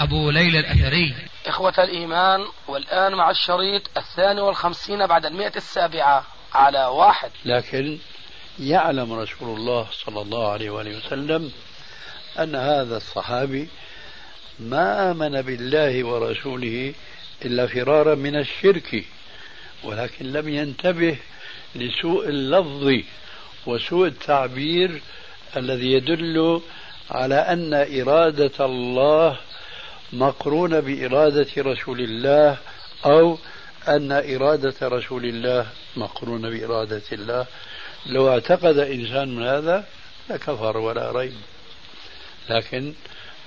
أبو ليلى الأثري. إخوة الإيمان والآن مع الشريط الثاني والخمسين بعد المئة السابعة على واحد. لكن يعلم رسول الله صلى الله عليه وآله وسلم أن هذا الصحابي ما آمن بالله ورسوله إلا فرارا من الشرك ولكن لم ينتبه لسوء اللفظ وسوء التعبير الذي يدل على أن إرادة الله مقرونة بإرادة رسول الله أو أن إرادة رسول الله مقرونة بإرادة الله. لو اعتقد إنسان من هذا لكفر ولا ريب. لكن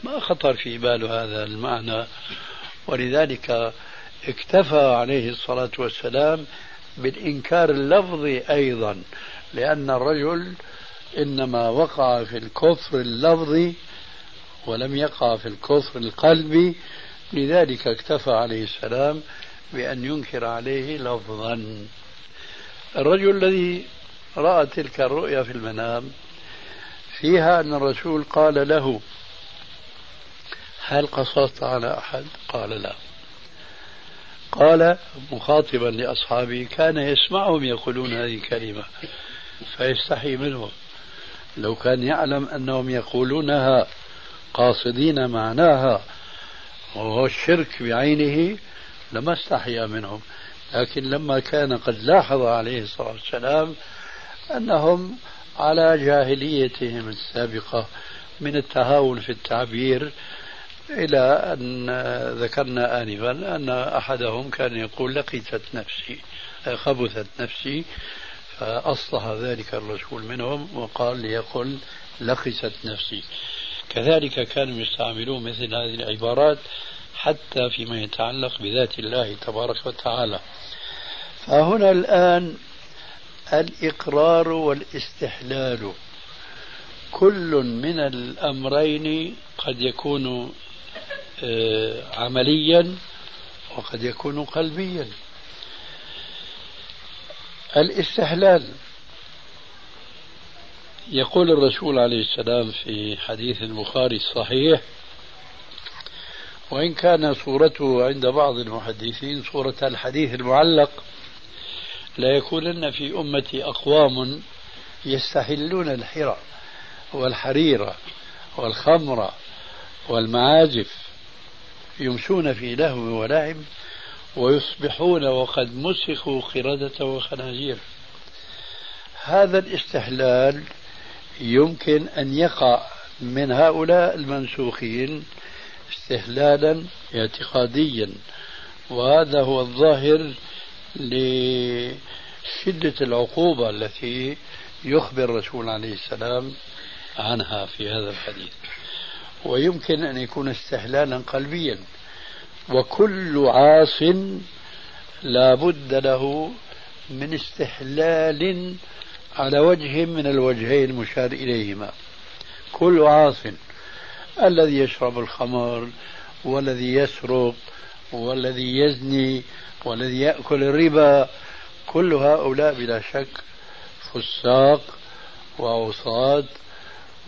ما خطر في باله هذا المعنى. ولذلك اكتفى عليه الصلاة والسلام بالإنكار اللفظي أيضا. لأن الرجل إنما وقع في الكفر اللفظي ولم يقع في الكفر القلبي لذلك اكتفى عليه السلام بأن ينكر عليه لفظا. الرجل الذي رأى تلك الرؤيا في المنام فيها أن الرسول قال له هل قصصت على أحد؟ قال لا. قال مخاطبا لأصحابه كان يسمعهم يقولون هذه الكلمة فيستحي منهم. لو كان يعلم أنهم يقولونها قاصدين معناها. وهو الشرك بعينه لما استحيا منهم. لكن لما كان قد لاحظ عليه الصلاة والسلام أنهم على جاهليتهم السابقة من التهاون في التعبير إلى أن ذكرنا آنفا أن أحدهم كان يقول لقيتت نفسي خبثت نفسي فأصلح ذلك الرسول منهم وقال ليقل لخست نفسي. كذلك كانوا يستعملون مثل هذه العبارات حتى فيما يتعلق بذات الله تبارك وتعالى. فهنا الآن الإقرار والاستحلال. كل من الأمرين قد يكون آه، عمليا وقد يكون قلبيا. الاستحلال. يقول الرسول عليه السلام في حديث البخاري الصحيح وإن كان صورته عند بعض المحدثين صورة الحديث المعلق لا يكونن في أمتي أقوام يستحلون الحرى والحريرة والخمر والمعازف يمشون في لهو ولعب ويصبحون وقد مسخوا قردة وخنازير. هذا الاستحلال يمكن أن يقع من هؤلاء المنسوخين استهلالا اعتقاديا. وهذا هو الظاهر لشدة العقوبة التي يخبر الرسول عليه السلام عنها في هذا الحديث. ويمكن أن يكون استحلالا قلبيا. وكل عاص لا بد له من استحلال على وجه من الوجهين المشار إليهما. كل عاص الذي يشرب الخمر والذي يسرق والذي يزني والذي يأكل الربا كل هؤلاء بلا شك فساق وأوصاد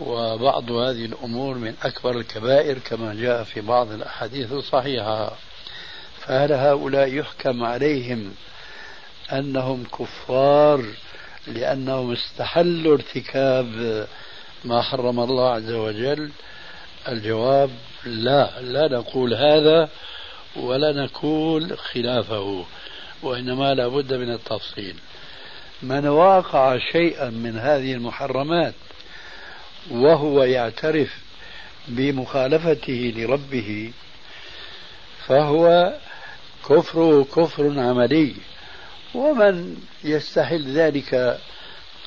وبعض هذه الأمور من أكبر الكبائر كما جاء في بعض الأحاديث الصحيحة. فهل هؤلاء يحكم عليهم أنهم كفار لأنهم استحلوا ارتكاب ما حرم الله عز وجل. الجواب لا لا نقول هذا ولا نقول خلافه وإنما لا بد من التفصيل. من واقع شيئا من هذه المحرمات وهو يعترف بمخالفته لربه فهو كفره كفر عملي. ومن يستحل ذلك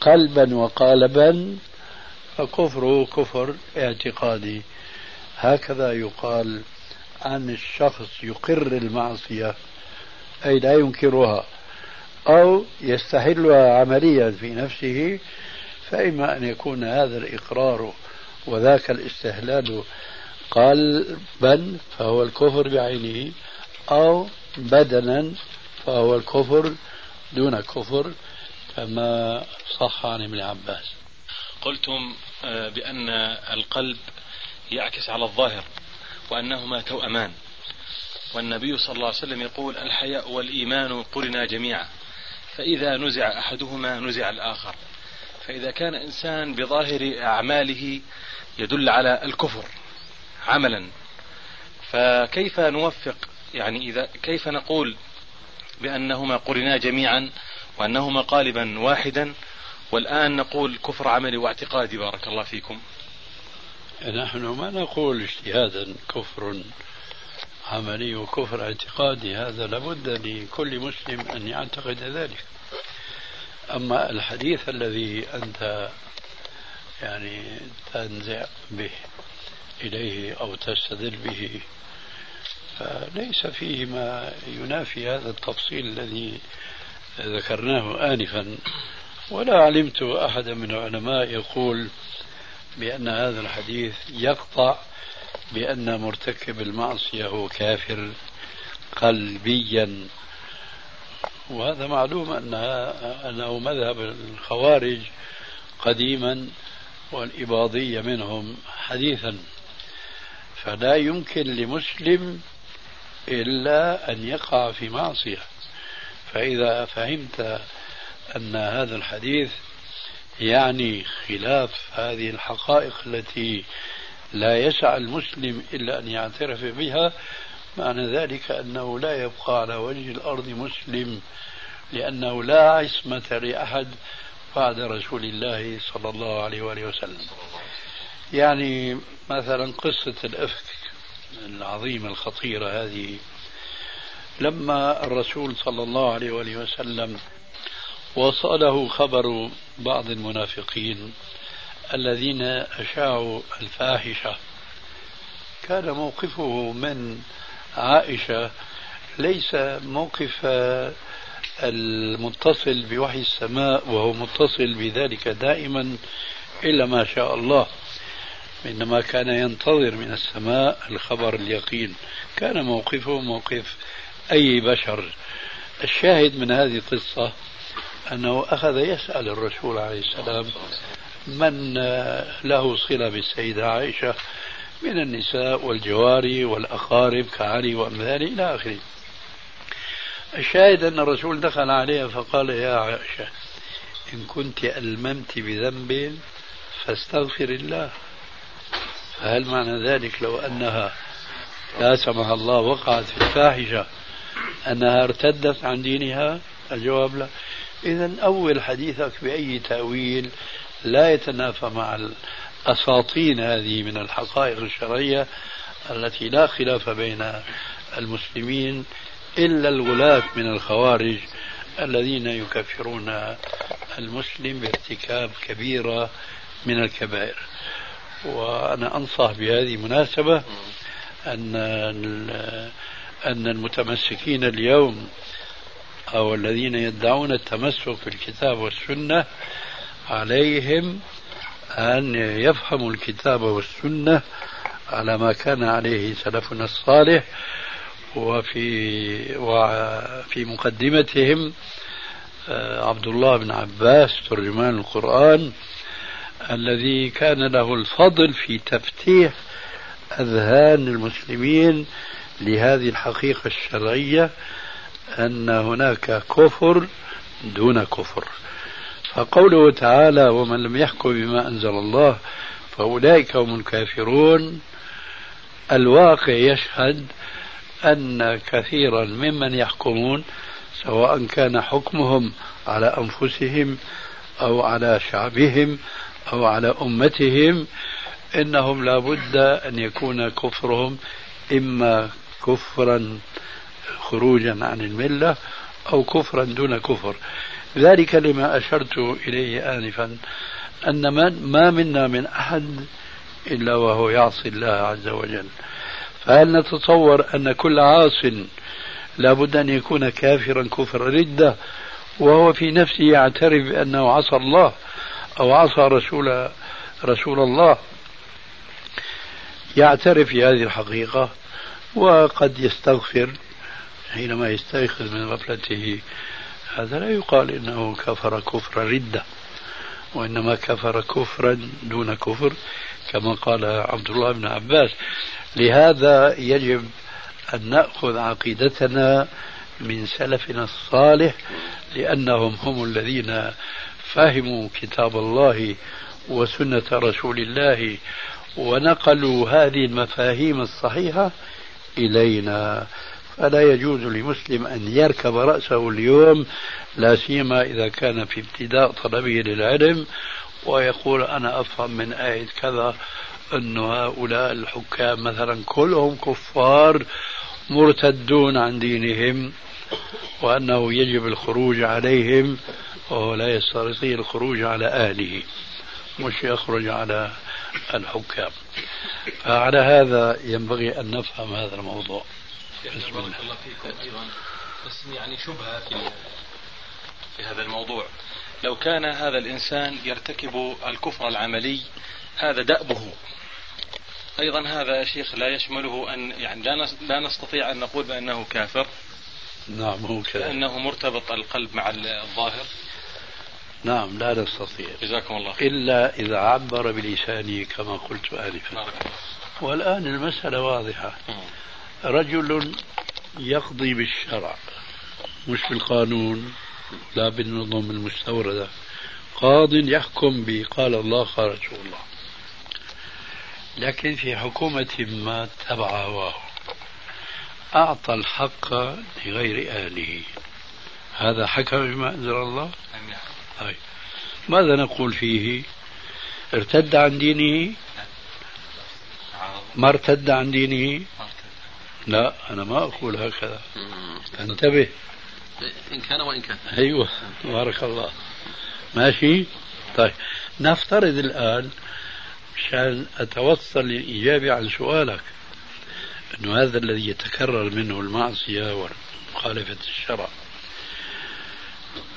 قلبا وقالبا فكفره كفر اعتقادي. هكذا يقال عن الشخص يقر المعصية أي لا ينكرها أو يستحلها عمليا في نفسه فإما أن يكون هذا الإقرار وذاك الاستهلال قلبا فهو الكفر بعينه أو بدنا فهو الكفر دون كفر كما صح عن ابن عباس قلتم آه، بأن القلب يعكس على الظاهر وأنهما توأمان والنبي صلى الله عليه وسلم يقول الحياء والإيمان قرنا جميعا. فإذا نزع أحدهما نزع الآخر. فإذا كان إنسان بظاهر أعماله يدل على الكفر عملا فكيف نوفق؟ يعني إذا كيف نقول بأنهما قرنا جميعا وأنهما قالبا واحدا والآن نقول كفر عملي واعتقادي. بارك الله فيكم. نحن ما نقول اجتهادا كفر عملي وكفر اعتقادي هذا لابد لكل مسلم أن يعتقد ذلك. أما الحديث الذي أنت يعني تنزع به إليه أو تستدل به فليس فيه ما ينافي هذا التفصيل الذي ذكرناه آنفا. ولا علمت أحدا من العلماء يقول بأن هذا الحديث يقطع بأن مرتكب المعصية هو كافر قلبيا. وهذا معلوم أنها أنه مذهب الخوارج قديما والإباضية منهم حديثا. فلا يمكن لمسلم إلا أن يقع في معصية. فإذا فهمت أن هذا الحديث يعني خلاف هذه الحقائق التي لا يسع المسلم إلا أن يعترف بها معنى ذلك أنه لا يبقى على وجه الأرض مسلم لأنه لا عصمة لأحد بعد رسول الله صلى الله عليه وآله وسلم. يعني مثلا قصة الإفك. العظيمة الخطيرة هذه. لما الرسول صلى الله عليه وآله وسلم وصله خبر بعض المنافقين الذين أشاعوا الفاحشة كان موقفه من عائشة ليس موقف المتصل بوحي السماء وهو متصل بذلك دائما إلا ما شاء الله. إنما كان ينتظر من السماء الخبر اليقين. كان موقفه موقف أي بشر. الشاهد من هذه القصة أنه أخذ يسأل الرسول عليه السلام من له صلة بالسيدة عائشة من النساء والجواري والأقارب كعلي وأمثاله إلى آخره. الشاهد أن الرسول دخل عليها فقال يا عائشة إن كنت ألممت بذنب فاستغفر الله. فهل معنى ذلك لو أنها لا سمح الله وقعت في الفاحشة أنها ارتدت عن دينها؟ الجواب لا. إذا أول حديثك بأي تأويل لا يتنافى مع الأساطين هذه من الحقائق الشرعية التي لا خلاف بين المسلمين إلا الغلاة من الخوارج الذين يكفرون المسلم بارتكاب كبيرة من الكبائر. وأنا أنصح بهذه المناسبة أن أن المتمسكين اليوم أو الذين يدعون التمسك بالكتاب والسنة عليهم أن يفهموا الكتاب والسنة على ما كان عليه سلفنا الصالح وفي وفي مقدمتهم آه، عبد الله بن عباس ترجمان القرآن الذي كان له الفضل في تفتيح أذهان المسلمين لهذه الحقيقة الشرعية أن هناك كفر دون كفر. فقوله تعالى ومن لم يحكم بما أنزل الله فأولئك هم الكافرون الواقع يشهد أن كثيرا ممن يحكمون سواء كان حكمهم على أنفسهم أو على شعبهم أو على أمتهم إنهم لابد أن يكون كفرهم إما كفرا خروجا عن الملة أو كفرا دون كفر. ذلك لما أشرت إليه آنفا أن من ما منا من أحد إلا وهو يعصي الله عز وجل. فهل نتصور أن كل عاص لابد أن يكون كافرا كفر ردة وهو في نفسه يعترف بأنه عصى الله أو عصى رسول رسول الله يعترف بهذه الحقيقة وقد يستغفر حينما يستيقظ من غفلته. هذا لا يقال إنه كفر كفر ردة وإنما كفر كفرا دون كفر كما قال عبد الله بن عباس. لهذا يجب أن نأخذ عقيدتنا من سلفنا الصالح لأنهم هم الذين فهموا كتاب الله وسنة رسول الله ونقلوا هذه المفاهيم الصحيحة إلينا. فلا يجوز لمسلم أن يركب رأسه اليوم لا سيما إذا كان في ابتداء طلبه للعلم ويقول أنا أفهم من آية كذا أن هؤلاء الحكام مثلا كلهم كفار مرتدون عن دينهم وأنه يجب الخروج عليهم. وهو لا يستطيع الخروج على أهله مش يخرج على الحكام. فعلى هذا ينبغي أن نفهم هذا الموضوع. بسم الله. الله فيكم أيضا. بس يعني شبهة في في هذا الموضوع. لو كان هذا الإنسان يرتكب الكفر العملي هذا دأبه. أيضا هذا يا شيخ لا يشمله ان يعني لا لا نستطيع أن نقول بأنه كافر. نعم هو كذا لأنه مرتبط القلب مع الظاهر. نعم لا نستطيع. جزاكم الله خير. إلا إذا عبر بلسانه كما قلت آنفا. والآن المسألة واضحة. رجل يقضي بالشرع مش بالقانون لا بالنظم المستوردة. قاض يحكم بقال الله قال رسول الله. لكن في حكومة ما تبع هواه أعطى الحق لغير أهله هذا حكم بما أنزل الله؟ طيب ماذا نقول فيه؟ ارتد عن دينه؟ ما ارتد عن دينه؟ لا أنا ما أقول هكذا. انتبه. إن كان وإن كان. أيوة بارك الله. ماشي؟ طيب. نفترض الآن مشان أتوصل للإجابة عن سؤالك أنه هذا الذي يتكرر منه المعصية ومخالفة الشرع.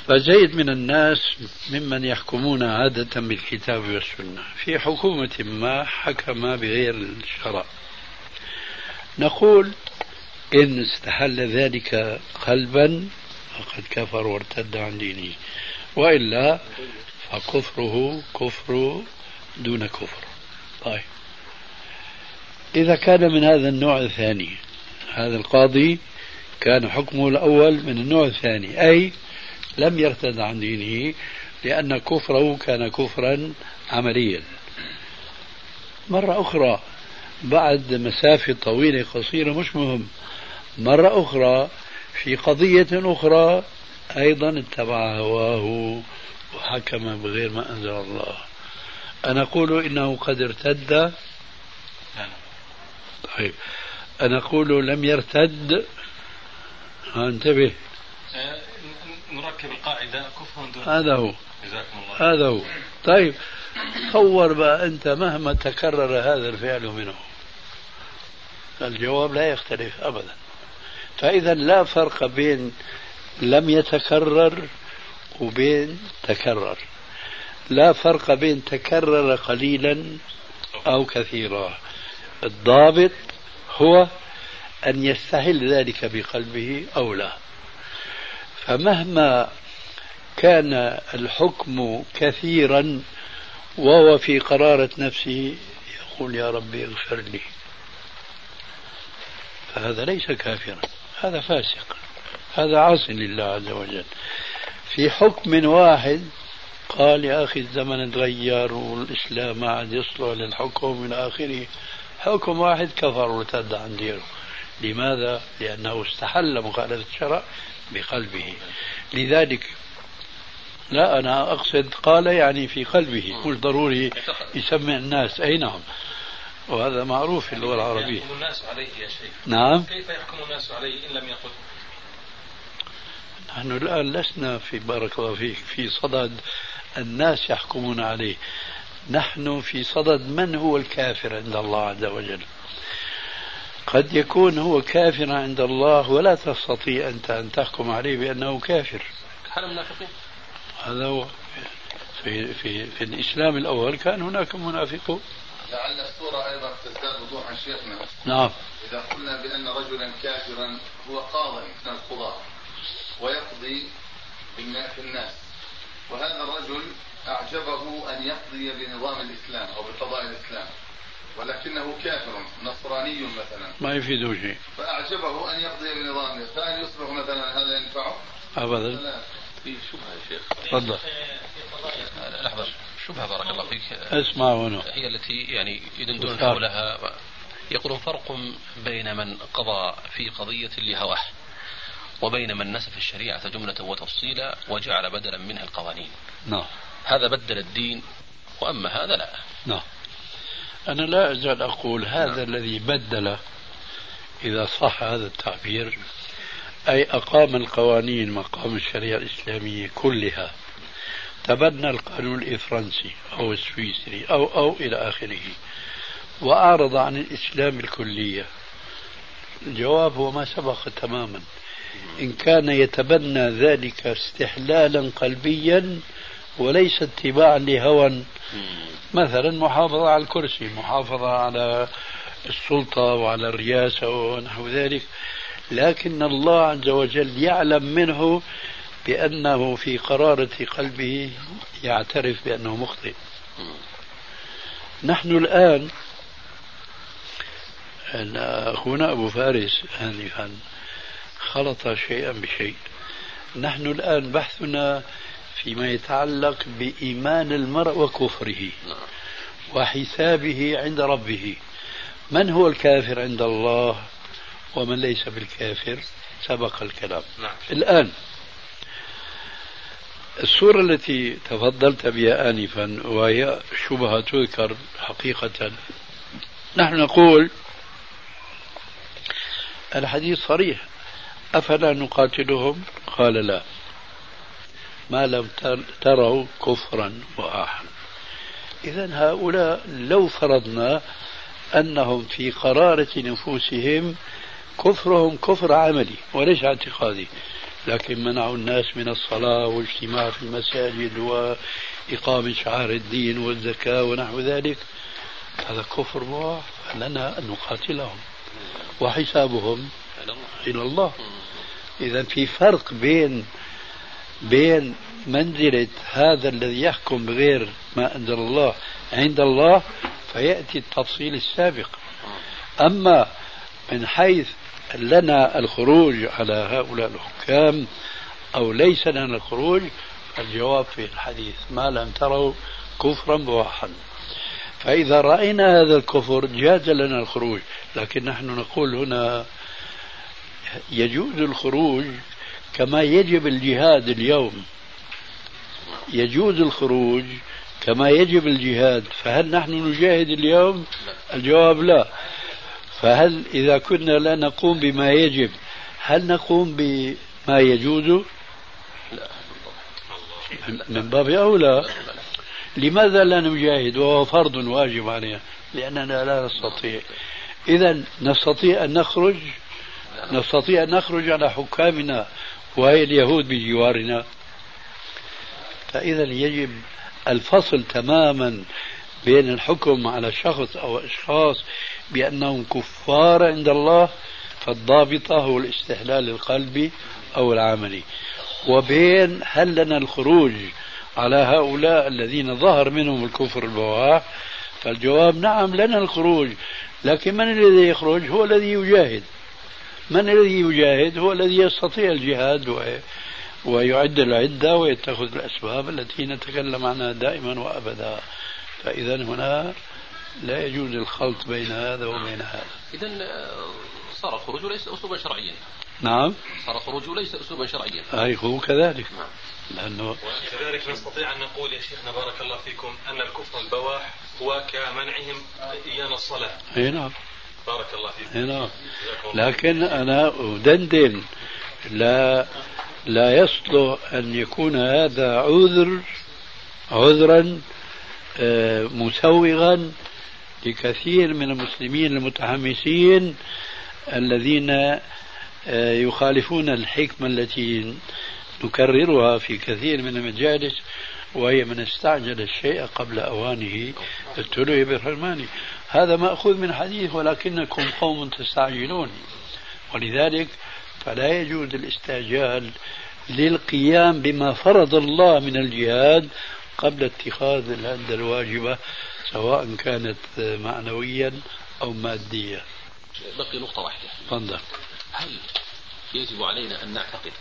فزيد من الناس ممن يحكمون عادة بالكتاب والسنة. في حكومة ما حكم بغير الشرع. نقول إن استحل ذلك قلبا فقد كفر وارتد عن دينه. وإلا فكفره كفر دون كفر. طيب. إذا كان من هذا النوع الثاني هذا القاضي كان حكمه الأول من النوع الثاني أي لم يرتد عن دينه لأن كفره كان كفرا عمليا. مرة أخرى بعد مسافة طويلة قصيرة مش مهم. مرة أخرى في قضية أخرى أيضا اتبع هواه وحكم بغير ما أنزل الله. أنا أقول إنه قد ارتد. طيب. أنا أقول لم يرتد. انتبه. آه، نركب القاعدة. كفر دون. هذا هو. جزاكم الله. هذا هو. طيب تصور بقى أنت مهما تكرر هذا الفعل منه الجواب لا يختلف أبدا. فإذا لا فرق بين لم يتكرر وبين تكرر. لا فرق بين تكرر قليلا أو كثيرا. الضابط هو أن يستحل ذلك بقلبه أو لا. فمهما كان الحكم كثيرا وهو في قرارة نفسه يقول يا ربي اغفر لي. فهذا ليس كافرا هذا فاسق هذا عاص لله عز وجل. في حكم واحد قال يا أخي الزمن تغير والإسلام ما عاد يصلح للحكم من آخره. حكم واحد كفر وارتد عن دينه. لماذا؟ لأنه استحل مخالفة الشرع. بقلبه. لذلك لا أنا أقصد قال يعني في قلبه. مش ضروري يسمع الناس. أي نعم. وهذا معروف في اللغة العربية. يحكم الناس عليه يا شيخ. نعم. كيف يحكم الناس عليه إن لم يقل؟ نحن الآن لسنا في بارك الله فيك في صدد الناس يحكمون عليه. نحن في صدد من هو الكافر عند الله عز وجل؟ قد يكون هو كافرا عند الله ولا تستطيع أنت أن تحكم عليه بأنه كافر. هل منافقين؟ هذا هو في, في, في الإسلام الأول كان هناك منافقون. لعل الصورة أيضا تزداد وضوحا شيخنا. نعم. إذا قلنا بأن رجلا كافرا هو قاضي من القضاة ويقضي في الناس. وهذا الرجل أعجبه أن يقضي بنظام الإسلام أو بقضاء الإسلام. ولكنه كافر نصراني مثلا. ما يفيده شيء. فأعجبه أن يقضي بنظام فهل يصبح مثلا هذا ينفعه؟ أبدا. في شبهة يا شيخ. تفضل. لحظة شبهة بارك الله فيك. اسمع هنا. هي التي يعني يدندون حولها. يقولون فرق بين من قضى في قضية لهواه وبين من نسف الشريعة جملة وتفصيلا وجعل بدلا منها القوانين. نعم. هذا بدل الدين وأما هذا لا. نعم. أنا لا أزال أقول هذا نعم. الذي بدل إذا صح هذا التعبير أي أقام القوانين مقام الشريعة الإسلامية كلها تبنى القانون الفرنسي أو السويسري أو أو إلى آخره وأعرض عن الإسلام الكلية الجواب هو ما سبق تماما إن كان يتبنى ذلك استحلالا قلبيا وليس اتباعا لهوى. مثلا محافظة على الكرسي محافظة على السلطة وعلى الرئاسة ونحو ذلك. لكن الله عز وجل يعلم منه بأنه في قرارة قلبه يعترف بأنه مخطئ. نحن الآن أخونا أبو فارس آنفا خلط شيئا بشيء. نحن الآن بحثنا فيما يتعلق بإيمان المرء وكفره وحسابه عند ربه. من هو الكافر عند الله ومن ليس بالكافر؟ سبق الكلام. نعم. الآن الصورة التي تفضلت بها آنفا وهي شبهة تذكر حقيقة. نحن نقول الحديث صريح. أفلا نقاتلهم؟ قال لا. ما لم تروا كفرا وآحا. إذا هؤلاء لو فرضنا أنهم في قرارة نفوسهم كفرهم كفر عملي وليس اعتقادي لكن منعوا الناس من الصلاة والاجتماع في المساجد وإقامة شعار الدين والزكاة ونحو ذلك. هذا كفر بواح فلنا أن نقاتلهم وحسابهم إلى الله. إذا في فرق بين بين منزلة هذا الذي يحكم بغير ما أنزل الله عند الله فيأتي التفصيل السابق. أما من حيث لنا الخروج على هؤلاء الحكام أو ليس لنا الخروج الجواب في الحديث ما لم تروا كفرا بواحا. فإذا رأينا هذا الكفر جاز لنا الخروج لكن نحن نقول هنا يجوز الخروج كما يجب الجهاد اليوم. يجوز الخروج كما يجب الجهاد. فهل نحن نجاهد اليوم؟ الجواب لا. فهل إذا كنا لا نقوم بما يجب هل نقوم بما يجوز؟ من باب أولى. لماذا لا نجاهد؟ وهو فرض واجب علينا لأننا لا نستطيع. إذا نستطيع أن نخرج نستطيع أن نخرج على حكامنا. وهي اليهود بجوارنا. فإذا يجب الفصل تماما بين الحكم على شخص أو أشخاص بأنهم كفار عند الله فالضابطة هو الاستحلال القلبي أو العملي. وبين هل لنا الخروج على هؤلاء الذين ظهر منهم الكفر البواح؟ فالجواب نعم لنا الخروج لكن من الذي يخرج؟ هو الذي يجاهد. من الذي يجاهد هو الذي يستطيع الجهاد ويعد العدة ويتخذ الأسباب التي نتكلم عنها دائما وأبدا. فإذا هنا لا يجوز الخلط بين هذا وبين هذا. إذا آه، صار الخروج ليس أسلوبا شرعيا. نعم. صار الخروج ليس أسلوبا شرعيا. أي هو كذلك. نعم. لأنه وكذلك نستطيع أن نقول يا شيخنا بارك الله فيكم أن الكفر البواح هو كمنعهم إيانا الصلاة. أي نعم. بارك الله فيكم أي نعم لكن أنا أدندن لا لا يصلح أن يكون هذا عذر عذرا آه، مسوغا لكثير من المسلمين المتحمسين الذين آه، يخالفون الحكمة التي نكررها في كثير من المجالس وهي من استعجل الشيء قبل أوانه ابتلي بحرمانه هذا مأخوذ من حديث ولكنكم قوم تستعجلون. ولذلك فلا يجوز الاستعجال للقيام بما فرض الله من الجهاد قبل اتخاذ الهدة الواجبة سواء كانت معنويا أو ماديا. بقي نقطة واحدة. تفضل. هل يجب علينا أن نعتقد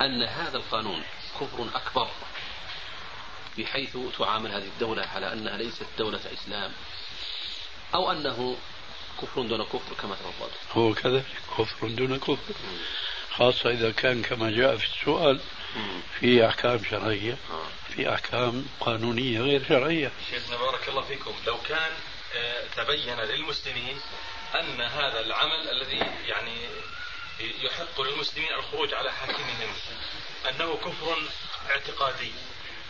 أن هذا القانون كفر أكبر بحيث تعامل هذه الدولة على أنها ليست دولة إسلام؟ أو أنه كفر دون كفر كما تفضلت هو كذلك كفر دون كفر خاصة إذا كان كما جاء في السؤال في أحكام شرعية. في أحكام قانونية غير شرعية شيخنا بارك الله فيكم لو كان آه، تبين للمسلمين أن هذا العمل الذي يعني يحق للمسلمين الخروج على حاكمهم أنه كفر اعتقادي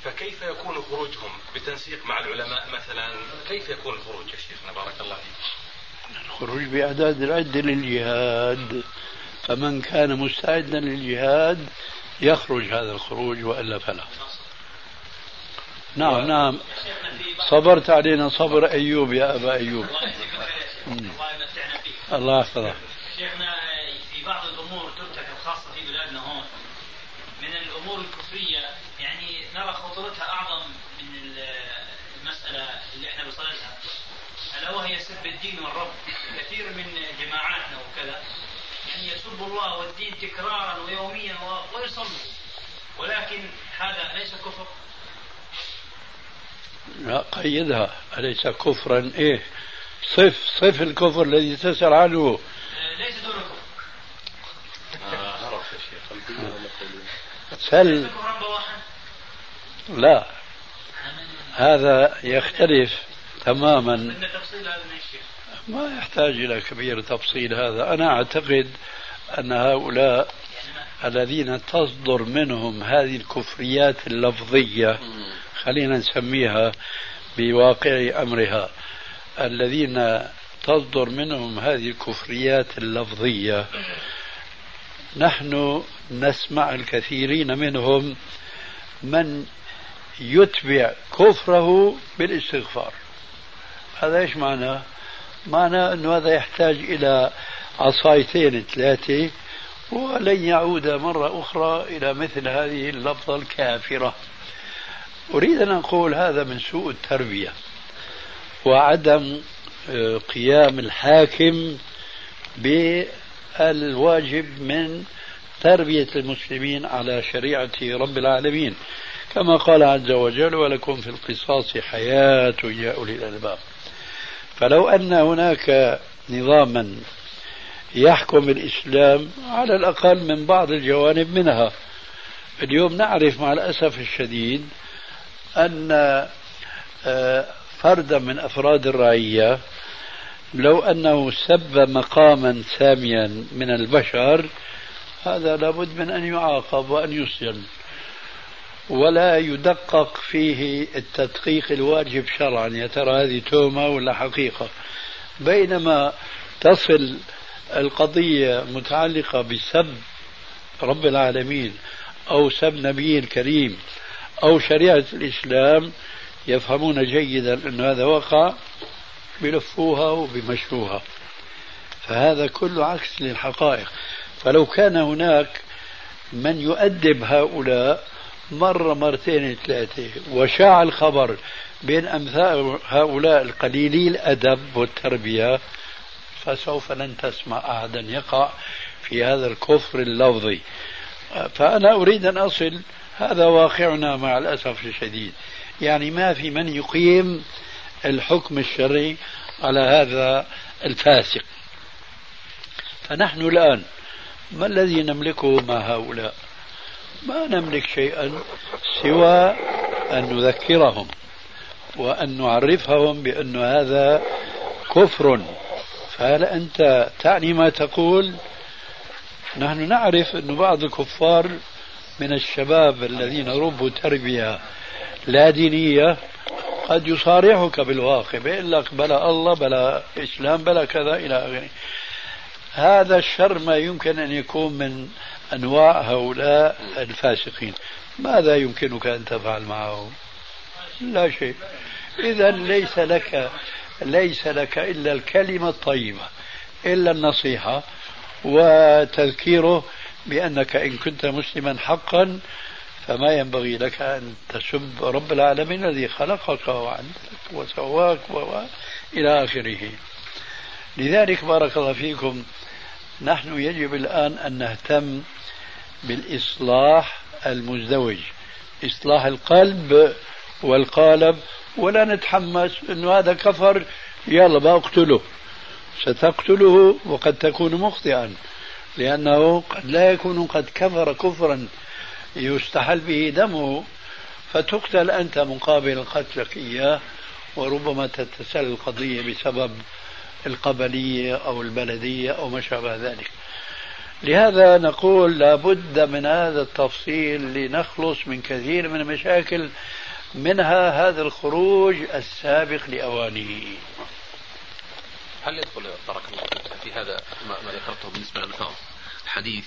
فكيف يكون خروجهم بتنسيق مع العلماء مثلا كيف يكون الخروج يا شيخنا بارك الله فيك الخروج بأعداد العدة للجهاد فمن كان مستعدا للجهاد يخرج هذا الخروج وإلا فلا. نعم نعم صبرت علينا صبر أيوب يا أبا أيوب. الله يحفظك. شيخنا في بعض الأمور تترك الخاصه في بلادنا هون من الأمور الكفريه يعني نرى خطورتها اعظم من المساله اللي إحنا بصددها الا وهي سب الدين والرب. كثير من جماعاتنا وكذا يعني يسب الله والدين تكرارا ويوميا ويصلي. ولكن هذا ليس كفر. لا قيدها. أليس كفرا؟ إيه. صف صف الكفر الذي تسأل عنه. آه، ليس دون كفر. آه عرفت يا شيخ. سل. لا. هذا يختلف. تماما. ما يحتاج إلى كبير تفصيل هذا. أنا أعتقد أن هؤلاء الذين تصدر منهم هذه الكفريات اللفظية خلينا نسميها بواقع أمرها الذين تصدر منهم هذه الكفريات اللفظية نحن نسمع الكثيرين منهم من يتبع كفره بالاستغفار. هذا إيش معناه؟ معناه إنه هذا يحتاج إلى عصايتين ثلاثة ولن يعود مرة أخرى إلى مثل هذه اللفظة الكافرة. أريد أن أقول هذا من سوء التربية وعدم آه، قيام الحاكم بالواجب من تربية المسلمين على شريعة رب العالمين. كما قال عز وجل ولكم في القصاص حياة يا أولي الألباب. فلو أن هناك نظاما يحكم الإسلام على الأقل من بعض الجوانب منها. اليوم نعرف مع الأسف الشديد أن آه، فردا من أفراد الرعية لو أنه سب مقاما ساميا من البشر هذا لابد من أن يعاقب وأن يسجن ولا يدقق فيه التدقيق الواجب شرعا. يا ترى هذه تهمة ولا حقيقة؟ بينما تصل القضية متعلقة بسب رب العالمين أو سب نبي الكريم أو شريعة الإسلام يفهمون جيدا أن هذا وقع بلفوها وبمشوها فهذا كله عكس للحقائق. فلو كان هناك من يؤدب هؤلاء مرة مرتين ثلاثة. وشاع الخبر بين أمثال هؤلاء القليلي الأدب والتربية فسوف لن تسمع أحدا يقع في هذا الكفر اللفظي. فأنا أريد أن أصل هذا واقعنا مع الأسف الشديد. يعني ما في من يقيم الحكم الشرعي على هذا الفاسق. فنحن الآن ما الذي نملكه مع هؤلاء؟ ما نملك شيئا سوى أن نذكرهم وأن نعرفهم بأن هذا كفر. فهل أنت تعني ما تقول؟ نحن نعرف أن بعض الكفار من الشباب الذين ربوا تربية لا دينية قد يصارحك بالواقع بيقول لك بلا الله بلا إسلام بلا كذا إلى آخره. هذا الشر ما يمكن أن يكون من أنواع هؤلاء الفاسقين. ماذا يمكنك أن تفعل معهم؟ لا شيء. إذا ليس لك ليس لك إلا الكلمة الطيبة إلا النصيحة وتذكيره بأنك إن كنت مسلما حقا فما ينبغي لك أن تسب رب العالمين الذي خلقك وعندك وسواك إلى آخره. لذلك بارك الله فيكم. نحن يجب الآن أن نهتم بالإصلاح المزدوج. إصلاح القلب والقالب ولا نتحمس أنه هذا كفر يلا بقتله ستقتله وقد تكون مخطئا لأنه قد لا يكون قد كفر كفرا يستحل به دمه. فتقتل أنت مقابل قتلك إياه وربما تتسل القضية بسبب القبلية أو البلدية أو ما شابه ذلك. لهذا نقول لابد من هذا التفصيل لنخلص من كثير من المشاكل منها هذا الخروج السابق لأوانه هل يدخل بارك الله فيك في هذا ما ذكرته بالنسبة للألفاظ حديث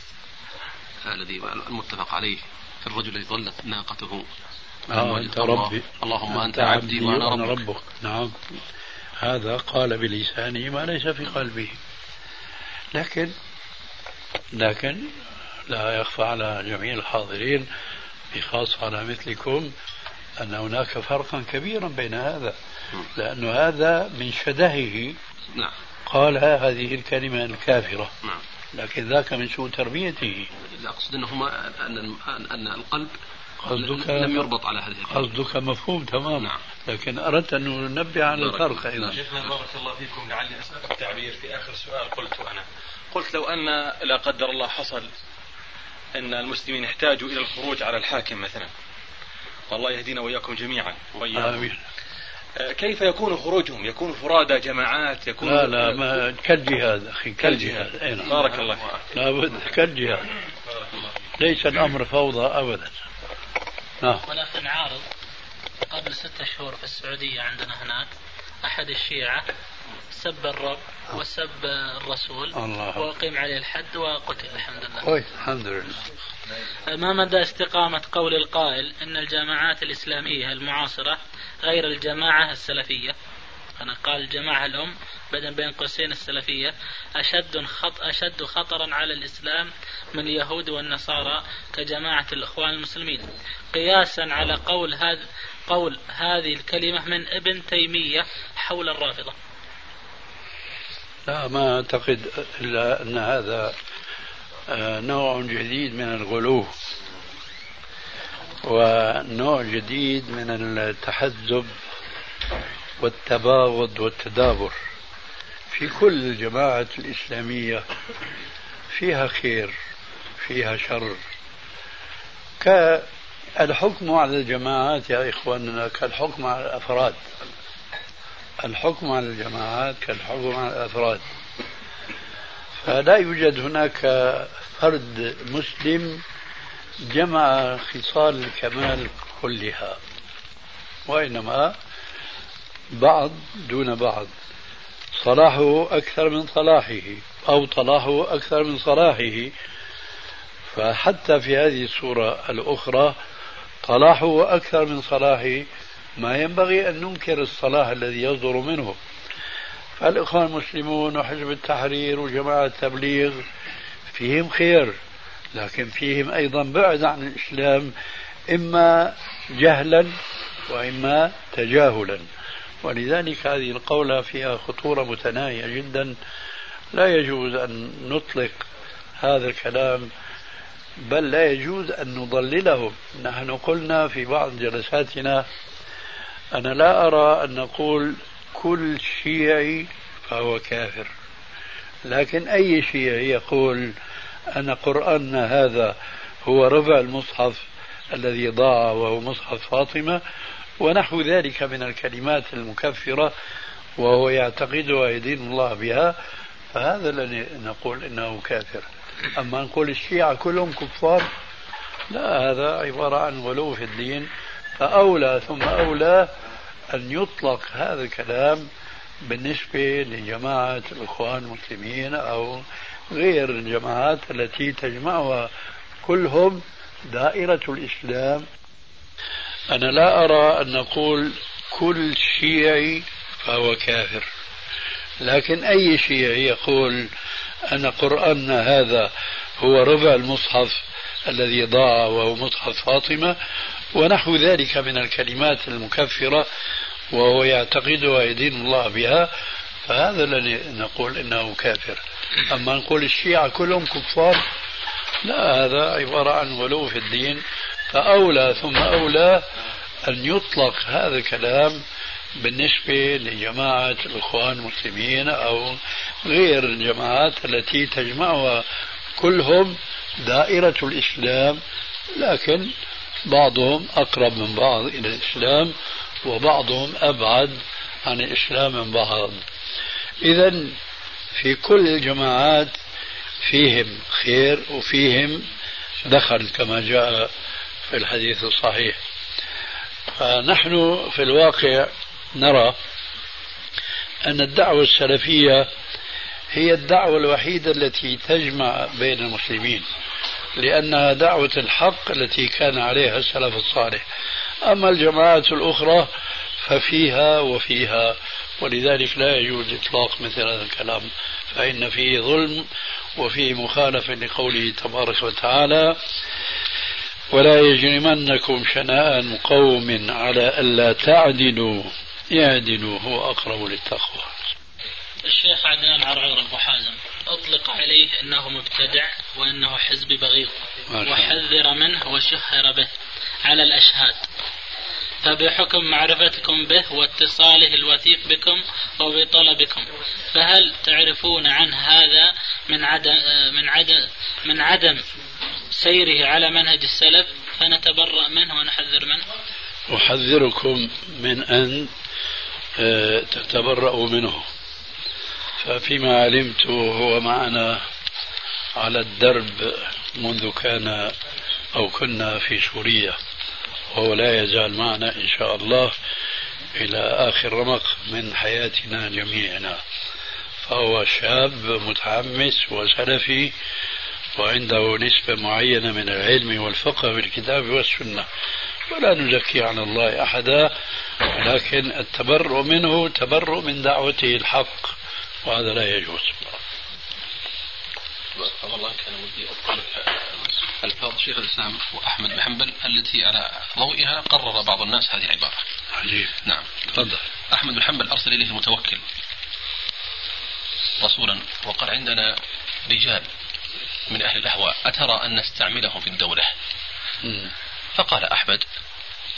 الذي المتفق عليه في الرجل الذي ظلت ناقته. آه أنت ربي. اللهم أنت, أنت عبدي وأنا ربك. ربك. نعم. هذا قال بلسانه ما ليس في قلبه لكن لكن لا يخفى على جميع الحاضرين بخاصة على مثلكم أن هناك فرقا كبيرا بين هذا لأن هذا من شدهه نعم. قال هذه الكلمة الكافرة. نعم. لكن ذاك من سوء تربيته. لا أقصد أنهما أن, أن القلب قصدك لم يربط على هذه الكلمة. قصدك مفهوم تمام. نعم. لكن أردت أن ننبه على الفرق أيضا. شيخنا بارك الله فيكم لعلي أسأل التعبير في آخر سؤال قلته أنا. قلت لو أن لا قدر الله حصل أن المسلمين احتاجوا إلى الخروج على الحاكم مثلا. والله يهدينا وإياكم جميعا وإياكم. آمين. آه، كيف يكون خروجهم؟ يكون فرادى جماعات؟ يكون لا لا ما كالجهاد أخي كالجهاد. نعم. بارك الله فيك. لابد كالجهاد. ليس الأمر فوضى ابدا. نعم. ولكن عارض قبل ستة شهور في السعودية عندنا هناك أحد الشيعة سب الرب وسب الرسول الله. وأقيم عليه الحد وقتل الحمد لله. كويس الحمد لله ما مدى استقامة قول القائل أن الجماعات الإسلامية المعاصرة غير الجماعة السلفية؟ أنا قال الجماعة الأم بدل بين قوسين السلفية أشد خط أشد خطرا على الإسلام من اليهود والنصارى كجماعة الإخوان المسلمين. قياسا على قول هذا قول هذه الكلمة من ابن تيمية حول الرافضة. لا ما أعتقد إلا أن هذا آه، نوع جديد من الغلو ونوع جديد من التحزب والتباغض والتدابر. في كل الجماعة الإسلامية فيها خير فيها شر. كالحكم على الجماعات يا إخواننا كالحكم على الأفراد. الحكم على الجماعات كالحكم على الأفراد. فلا يوجد هناك فرد مسلم جمع خصال الكمال كلها وإنما بعض دون بعض. صلاحه أكثر من صلاحه أو صلاحه أكثر من صلاحه. فحتى في هذه الصورة الأخرى صلاحه أكثر من صلاحه ما ينبغي أن ننكر الصلاح الذي يصدر منه. فالإخوان المسلمون وحزب التحرير وجماعة التبليغ فيهم خير لكن فيهم أيضا بعد عن الإسلام إما جهلا وإما تجاهلا. ولذلك هذه القولة فيها خطورة متناهية جدا. لا يجوز أن نطلق هذا الكلام بل لا يجوز أن نضللهم. نحن قلنا في بعض جلساتنا أنا لا أرى أن نقول كل شيعي فهو كافر. لكن أي شيعي يقول أن قرآننا هذا هو ربع المصحف الذي ضاع وهو مصحف فاطمة ونحو ذلك من الكلمات المكفرة وهو يعتقدها يدين الله بها فهذا الذي نقول إنه كافر. أما نقول الشيعة كلهم كفار لا هذا عبارة عن غلو في الدين. فأولى ثم أولى أن يطلق هذا الكلام بالنسبة لجماعة الإخوان المسلمين أو غير الجماعات التي تجمعها كلهم دائرة الإسلام. أنا لا أرى أن نقول كل شيعي فهو كافر لكن أي شيعي يقول أن قرآننا هذا هو ربع المصحف الذي ضاع وهو مصحف فاطمة ونحو ذلك من الكلمات المكفرة وهو يعتقدها يدين الله بها فهذا الذي نقول إنه كافر. أما نقول الشيعة كلهم كفار لا هذا عبارة عن غلو في الدين فأولى ثم أولى أن يطلق هذا الكلام بالنسبة لجماعة الإخوان المسلمين أو غير الجماعات التي تجمعها كلهم دائرة الإسلام لكن بعضهم أقرب من بعض إلى الإسلام وبعضهم أبعد عن الإسلام من بعض. إذا في كل الجماعات فيهم خير وفيهم دخل كما جاء في الحديث الصحيح. فنحن في الواقع نرى أن الدعوة السلفية هي الدعوة الوحيدة التي تجمع بين المسلمين لأنها دعوة الحق التي كان عليها السلف الصالح. أما الجماعات الأخرى ففيها وفيها ولذلك لا يجوز إطلاق مثل هذا الكلام. فإن فيه ظلم وفيه مخالفة لقوله تبارك وتعالى ولا يجرمنكم شنآن قوم على ألا تعدلوا اعدلوا هو أقرب للتقوى. الشيخ عدنان عرعور أبو حازم أطلق عليه أنه مبتدع وأنه حزب بغيض وحذر منه وشهر به على الأشهاد. فبحكم معرفتكم به واتصاله الوثيق بكم وبطلبكم فهل تعرفون عن هذا من عدم من عدم من عدم سيره على منهج السلف؟ فنتبرأ منه ونحذر منه. أحذركم من أن آه، تتبرأوا منه. ففيما علمت هو معنا على الدرب منذ كان أو كنا في سوريا وهو لا يزال معنا إن شاء الله إلى آخر رمق من حياتنا جميعنا. فهو شاب متحمس وسلفي وعنده نسبة معينة من العلم والفقه في الكتاب والسنة. ولا نزكي على الله أحدا لكن التبرؤ منه تبرؤ من دعوته الحق وهذا لا يجوز والله كان ودي اذكر الفاظ شيخ الإسلام واحمد بن حنبل التي على ضوئها قرر بعض الناس هذه العبارة. عجيب. نعم. تفضل. أحمد بن حنبل أرسل إليه المتوكل رسولا وقال عندنا رجال من أهل الأهواء أترى أن نستعملهم في الدولة. م. فقال أحمد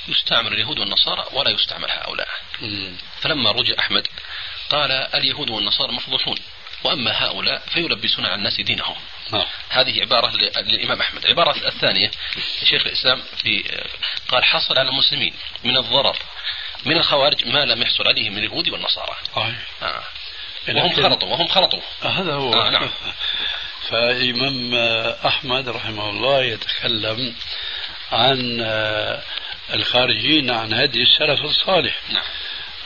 يستعمل اليهود والنصارى ولا يستعمل هؤلاء. فلما رجع أحمد قال اليهود والنصارى مفضوحون وأما هؤلاء فيلبسون على الناس دينهم. نعم. هذه عبارة للإمام أحمد العبارة الثانية شيخ الإسلام في قال حصل على المسلمين من الضرر من الخوارج ما لم يحصل عليه من اليهود والنصارى آه. وهم خلطوا وهم خلطوا هذا هو آه نعم. فالإمام أحمد رحمه الله يتكلم عن الخارجين عن هدي السلف الصالح نعم.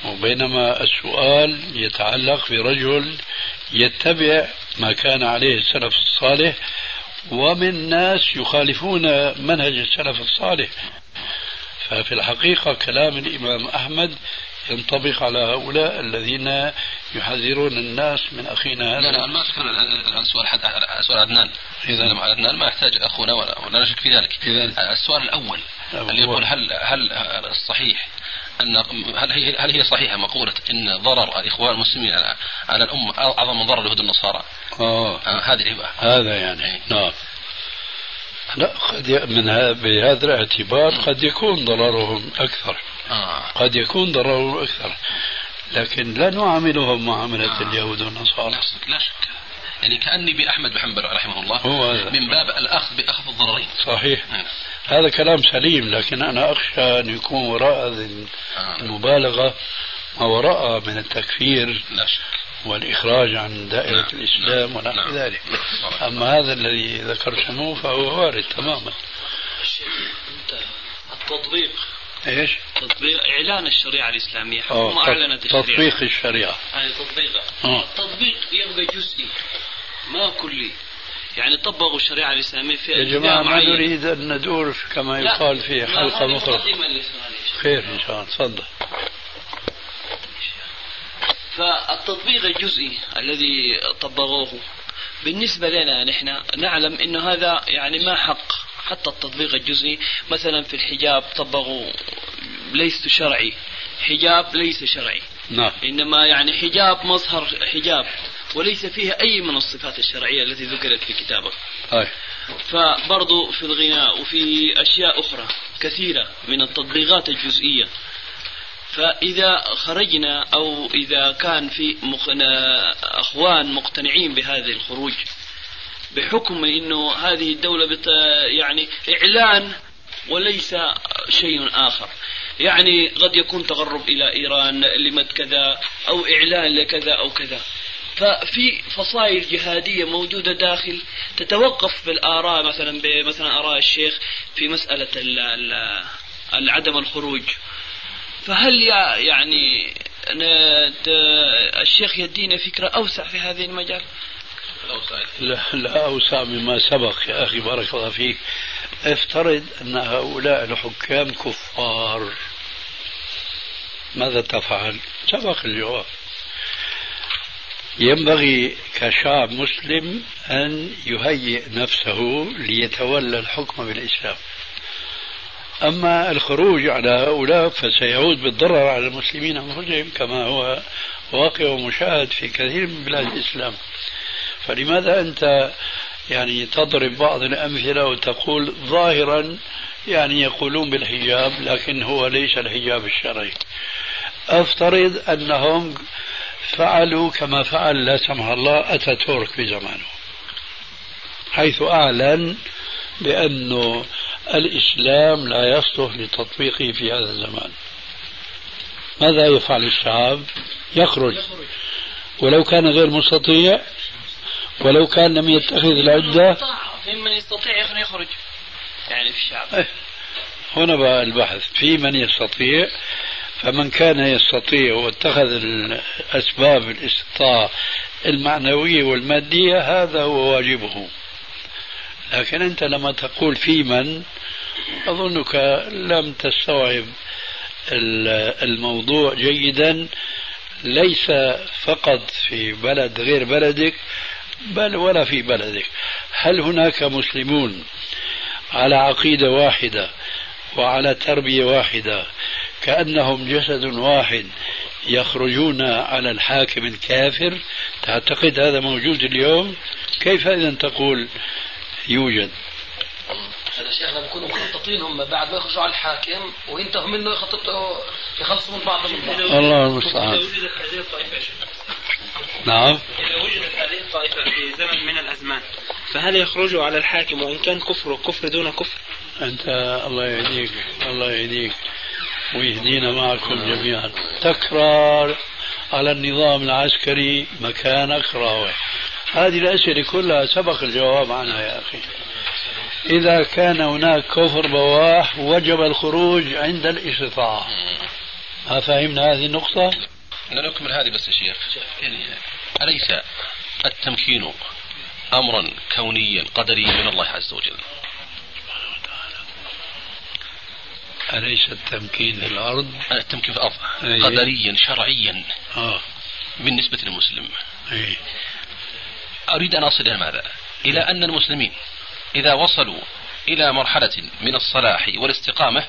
وبينما السؤال يتعلق برجل يتبع ما كان عليه السلف الصالح ومن ناس يخالفون منهج السلف الصالح ففي الحقيقة كلام الإمام أحمد ينطبق على هؤلاء الذين يحذرون الناس من أخينا هذا؟ لا لا ما أذكر السؤال حد سؤال عدنان. إذا عدنان ما يحتاج أخونا ولا, ولا نشك في ذلك. إذن السؤال الأول اللي يقول هل هل الصحيح أن هل هي هل هي صحيحة مقولة أن ضرر الإخوان المسلمين على, على الأمة أعظم من ضرر اليهود النصارى؟ آه. آه هذه العبارة هذا يعني. أي. نعم. لا قد من بهذا الاعتبار قد يكون ضررهم أكثر. آه. قد يكون ضررهم أكثر. لكن لا نعاملهم معاملة آه. اليهود والنصارى لا شك يعني كأني بأحمد بن حنبل رحمه الله هو هذا. من باب الأخذ بأخذ الضررين صحيح هذا كلام سليم لكن أنا أخشى أن يكون وراء هذه المبالغة ما وراء من التكفير لا شك والإخراج عن دائرة نعم. الإسلام نعم. ونحو نعم. ذلك أما هذا الذي ذكرتموه فهو وارد تماما التطبيق إيش؟ تطبيق إعلان الشريعة الإسلامية. آه، حكم أعلنت الشريعة. تطبيق الشريعة. هذه تطبيقها آه. التطبيق يبقى جزئي. ما كلي. يعني طبقوا الشريعة الإسلامية في يا جماعة ما نريد أن ندور كما يقال في حلقة مطرقة خير إن شاء الله. تفضل. فالتطبيق الجزئي الذي طبقوه بالنسبة لنا نحن نعلم أنه هذا يعني ما حق. حتى التطبيق الجزئي. مثلا في الحجاب طبقوا ليس شرعي. حجاب ليس شرعي. نعم. إنما يعني حجاب مظهر حجاب وليس فيها أي من الصفات الشرعية التي ذكرت في كتابك أي. فبرضو في الغناء وفي أشياء أخرى كثيرة من التطبيقات الجزئية. فإذا خرجنا أو إذا كان في أخوان مقتنعين بهذا الخروج بحكم أنه هذه الدولة بت يعني إعلان وليس شيء آخر. يعني قد يكون تغرب إلى إيران لمد كذا أو إعلان لكذا أو كذا. ففي فصائل جهادية موجودة داخل تتوقف بالآراء مثلا بمثلا آراء الشيخ في مسألة عدم الخروج. فهل يعني الشيخ يدينا فكرة أوسع في هذه المجال؟ لا, لا أوسع مما سبق يا أخي بارك الله فيك. افترض أن هؤلاء الحكام كفار. ماذا تفعل؟ سبق الجواب. ينبغي كشعب مسلم أن يهيئ نفسه ليتولى الحكم بالإسلام. أما الخروج على هؤلاء فسيعود بالضرر على المسلمين أنفسهم كما هو واقع ومشاهد في كثير من بلاد الإسلام. فلماذا أنت يعني تضرب بعض الأمثلة وتقول ظاهرا يعني يقولون بالحجاب لكن هو ليس الحجاب الشرعي. أفترض أنهم فعلوا كما فعل لا سمح الله أتاتورك في زمانه. حيث أعلن بأنه الإسلام لا يصلح لتطبيقه في هذا الزمان. ماذا يفعل الشعب؟ يخرج. ولو كان غير مستطيع ولو كان لم يتخذ العدة. ممن يستطيع يخرج. يعني في الشعب. إيه. هنا بقى البحث. في من يستطيع فمن كان يستطيع واتخذ الأسباب الاستطاعة المعنوية والمادية هذا هو واجبه. لكن أنت لما تقول في من أظنك لم تستوعب الموضوع جيدا. ليس فقط في بلد غير بلدك بل ولا في بلدك هل هناك مسلمون على عقيدة واحدة وعلى تربية واحدة كأنهم جسد واحد يخرجون على الحاكم الكافر؟ تعتقد هذا موجود اليوم؟ كيف إذا تقول يوجد؟ هذا شيخنا بيكونوا مخططين هم بعد ما يخرجوا على الحاكم وينتهوا منه يخططوا يخلصوا من بعض من بعض الله المستعان. نعم. إذا وجدت هذه الطائفة في زمن من الأزمان فهل يخرجوا على الحاكم وإن كان كفره كفر دون كفر؟ أنت الله يهديك الله يهديك ويهدينا معكم جميعا. تكرار على النظام العسكري مكانك راوح هذه الأسئلة كلها سبق الجواب عنها يا أخي. إذا كان هناك كفر بواح وجب الخروج عند الاستطاعة ما فهمنا هذه النقطة؟ نكمل هذه بس يا شيخ. يعني أليس التمكين أمرا كونيا قدريا من الله عز وجل؟ أليس التمكين في الأرض؟ التمكين في الأرض. أيه. قدريا شرعيا. آه. بالنسبة للمسلم أيه. أريد أن أصل إلى ماذا؟ إلى أن المسلمين إذا وصلوا إلى مرحلة من الصلاح والاستقامة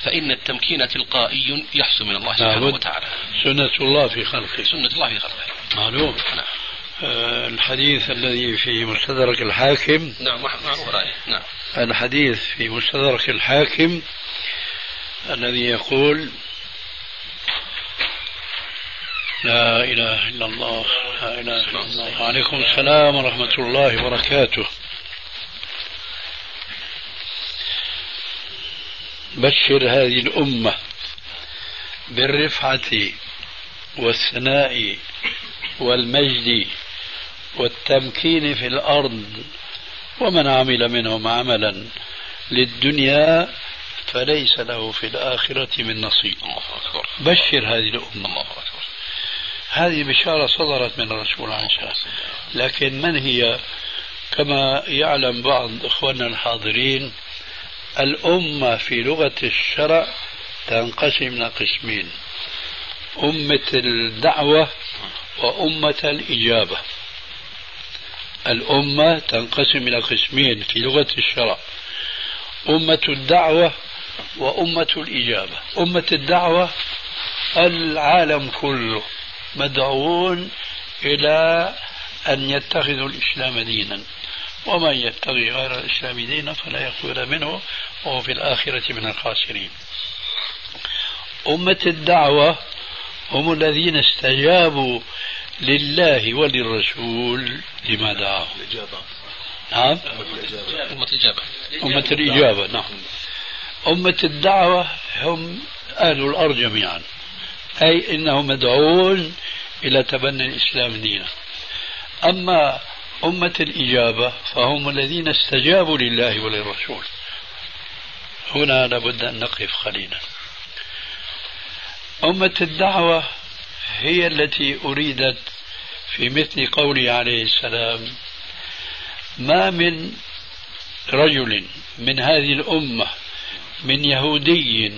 فإن التمكين تلقائي يحصل من الله سبحانه وتعالى. سنة الله في خلقه. سنة الله في خلقه. معلوم. نعم. آه الحديث الذي في مستدرك الحاكم. نعم معروف نعم. الحديث في مستدرك الحاكم الذي يقول لا إله إلا الله لا إله إلا الله. وعليكم السلام ورحمة الله وبركاته. بشر هذه الأمة بالرفعة والثناء والمجد والتمكين في الأرض ومن عمل منهم عملا للدنيا فليس له في الآخرة من نصيب. بشر هذه الأمة. هذه بشارة صدرت من الرسول عليه الصلاة لكن من هي؟ كما يعلم بعض إخواننا الحاضرين الأمة في لغة الشرع تنقسم إلى قسمين. أمة الدعوة وأمة الإجابة. الأمة تنقسم إلى قسمين في لغة الشرع. أمة الدعوة وأمة الإجابة. أمة الدعوة العالم كله مدعوون إلى أن يتخذوا الإسلام دينا. ومن يبتغي غير الإسلام دينا فلا يقبل منه وهو في الآخرة من الخاسرين. أمة الدعوة هم الذين استجابوا لله وللرسول لما دعاهم. نعم. أمة الإجابة. أمة الإجابة نعم. أمة الدعوة هم أهل الأرض جميعا. أي إنهم مدعون إلى تبني الإسلام دينا. أما أمة الإجابة فهم الذين استجابوا لله وللرسول. هنا لابد أن نقف قليلا. أمة الدعوة هي التي أريدت في مثل قوله عليه السلام ما من رجل من هذه الأمة من يهودي